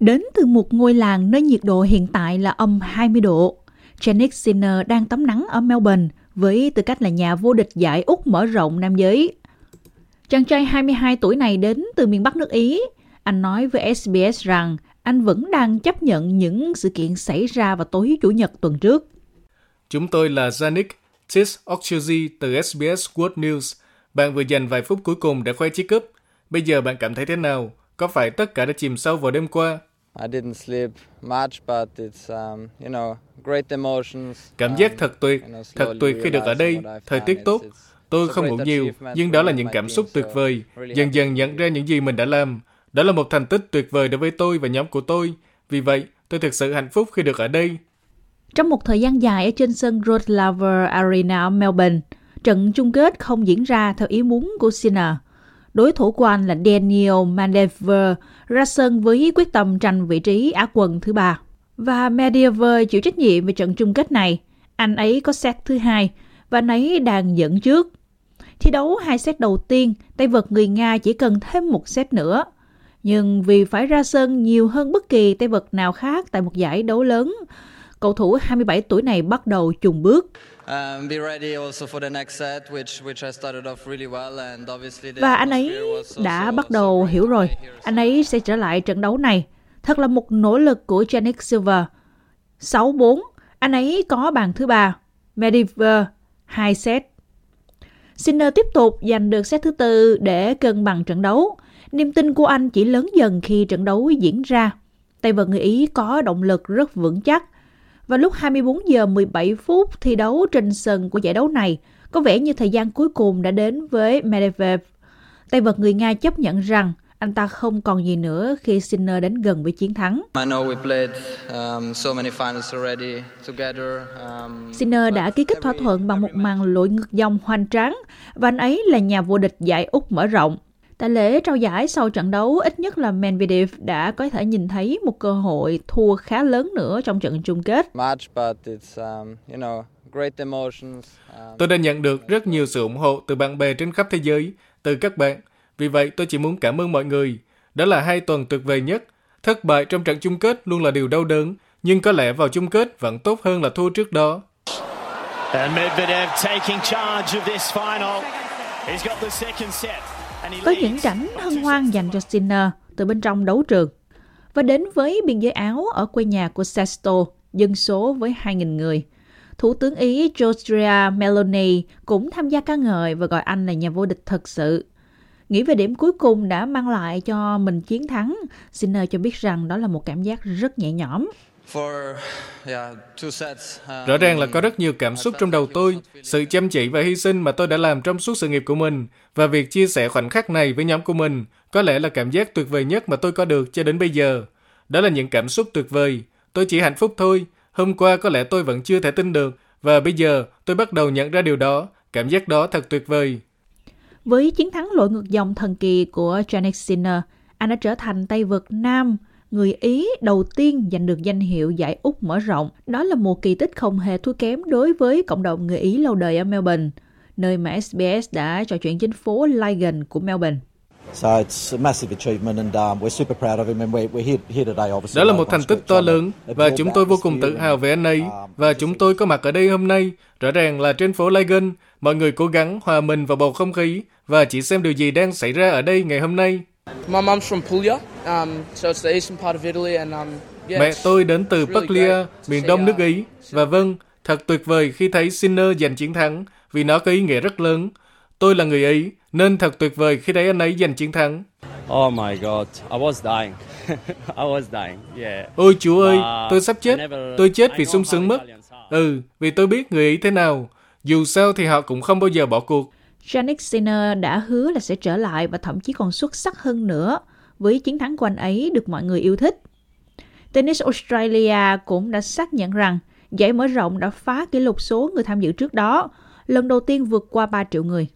Đến từ một ngôi làng nơi nhiệt độ hiện tại là âm 20 độ, Janet Sinner đang tắm nắng ở Melbourne với tư cách là nhà vô địch giải Úc mở rộng nam giới. Chàng trai 22 tuổi này đến từ miền Bắc nước Ý. Anh nói với SBS rằng anh vẫn đang chấp nhận những sự kiện xảy ra vào tối Chủ nhật tuần trước. Chúng tôi là Janik Tis Okchuzi từ SBS World News. Bạn vừa dành vài phút cuối cùng để khoe chiếc cúp. Bây giờ bạn cảm thấy thế nào? Có phải tất cả đã chìm sâu vào đêm qua? I didn't sleep much, but it's um, you know great emotions. Cảm giác thật tuyệt, thật tuyệt khi được ở đây, thời tiết tốt. Tôi không ngủ nhiều, nhưng đó là những cảm xúc tuyệt vời. Dần dần nhận ra những gì mình đã làm. Đó là một thành tích tuyệt vời đối với tôi và nhóm của tôi. Vì vậy, tôi thực sự hạnh phúc khi được ở đây. Trong một thời gian dài ở trên sân Rod Laver Arena ở Melbourne, trận chung kết không diễn ra theo ý muốn của Sinner. Đối thủ của anh là Daniel Medvedev ra sân với quyết tâm tranh vị trí Á quân thứ ba. Và Medvedev chịu trách nhiệm về trận chung kết này. Anh ấy có set thứ hai và anh ấy đang dẫn trước. Thi đấu hai set đầu tiên, tay vợt người Nga chỉ cần thêm một set nữa. Nhưng vì phải ra sân nhiều hơn bất kỳ tay vợt nào khác tại một giải đấu lớn, cầu thủ 27 tuổi này bắt đầu chùng bước. Và anh ấy đã bắt đầu hiểu rồi, anh ấy sẽ trở lại trận đấu này. Thật là một nỗ lực của Janik Silver. 6-4, anh ấy có bàn thứ ba. Mediver, 2 set. Sinner tiếp tục giành được set thứ tư để cân bằng trận đấu. Niềm tin của anh chỉ lớn dần khi trận đấu diễn ra. Tay vợt người Ý có động lực rất vững chắc và lúc 24 giờ 17 phút thi đấu trên sân của giải đấu này, có vẻ như thời gian cuối cùng đã đến với Medvedev. Tay vợt người Nga chấp nhận rằng anh ta không còn gì nữa khi Sinner đến gần với chiến thắng. Um, um, Sinner đã ký kết thỏa thuận bằng một màn lội ngược dòng hoành tráng và anh ấy là nhà vô địch giải Úc mở rộng. Tại lễ trao giải sau trận đấu, ít nhất là Medvedev đã có thể nhìn thấy một cơ hội thua khá lớn nữa trong trận chung kết. Um, um, tôi đã nhận được rất nhiều sự ủng hộ từ bạn bè trên khắp thế giới, từ các bạn. Vì vậy, tôi chỉ muốn cảm ơn mọi người. Đó là hai tuần tuyệt vời nhất. Thất bại trong trận chung kết luôn là điều đau đớn, nhưng có lẽ vào chung kết vẫn tốt hơn là thua trước đó. And Medvedev taking charge of this final. He's got the second set. Có những cảnh hân hoan dành cho Sinner từ bên trong đấu trường. Và đến với biên giới Áo ở quê nhà của Sesto, dân số với 2.000 người. Thủ tướng Ý Giorgia Meloni cũng tham gia ca ngợi và gọi anh là nhà vô địch thật sự. Nghĩ về điểm cuối cùng đã mang lại cho mình chiến thắng, Sinner cho biết rằng đó là một cảm giác rất nhẹ nhõm. Rõ ràng là có rất nhiều cảm xúc trong đầu tôi, sự chăm chỉ và hy sinh mà tôi đã làm trong suốt sự nghiệp của mình, và việc chia sẻ khoảnh khắc này với nhóm của mình có lẽ là cảm giác tuyệt vời nhất mà tôi có được cho đến bây giờ. Đó là những cảm xúc tuyệt vời. Tôi chỉ hạnh phúc thôi. Hôm qua có lẽ tôi vẫn chưa thể tin được, và bây giờ tôi bắt đầu nhận ra điều đó. Cảm giác đó thật tuyệt vời. Với chiến thắng lội ngược dòng thần kỳ của Janik Sinner, anh đã trở thành tay vợt nam người Ý đầu tiên giành được danh hiệu giải Úc mở rộng. Đó là một kỳ tích không hề thua kém đối với cộng đồng người Ý lâu đời ở Melbourne, nơi mà SBS đã trò chuyện trên phố Lygon của Melbourne. Đó là một thành tích to lớn và chúng tôi vô cùng tự hào về anh ấy um, và chúng tôi có mặt ở đây hôm nay. Rõ ràng là trên phố Lygon, mọi người cố gắng hòa mình vào bầu không khí và chỉ xem điều gì đang xảy ra ở đây ngày hôm nay. My mom's from Puglia, um, so it's the eastern part of Italy, and um, yeah, Mẹ tôi đến từ Puglia, miền đông nước Ý. Và vâng, thật tuyệt vời khi thấy Sinner giành chiến thắng, vì nó có ý nghĩa rất lớn. Tôi là người Ý, nên thật tuyệt vời khi thấy anh ấy giành chiến thắng. Oh my God, I was dying. I was dying, yeah. Ôi Chúa ơi, tôi sắp chết. Tôi chết vì sung sướng mất. Ừ, vì tôi biết người Ý thế nào. Dù sao thì họ cũng không bao giờ bỏ cuộc. Janik Sinner đã hứa là sẽ trở lại và thậm chí còn xuất sắc hơn nữa với chiến thắng của anh ấy được mọi người yêu thích. Tennis Australia cũng đã xác nhận rằng giải mở rộng đã phá kỷ lục số người tham dự trước đó, lần đầu tiên vượt qua 3 triệu người.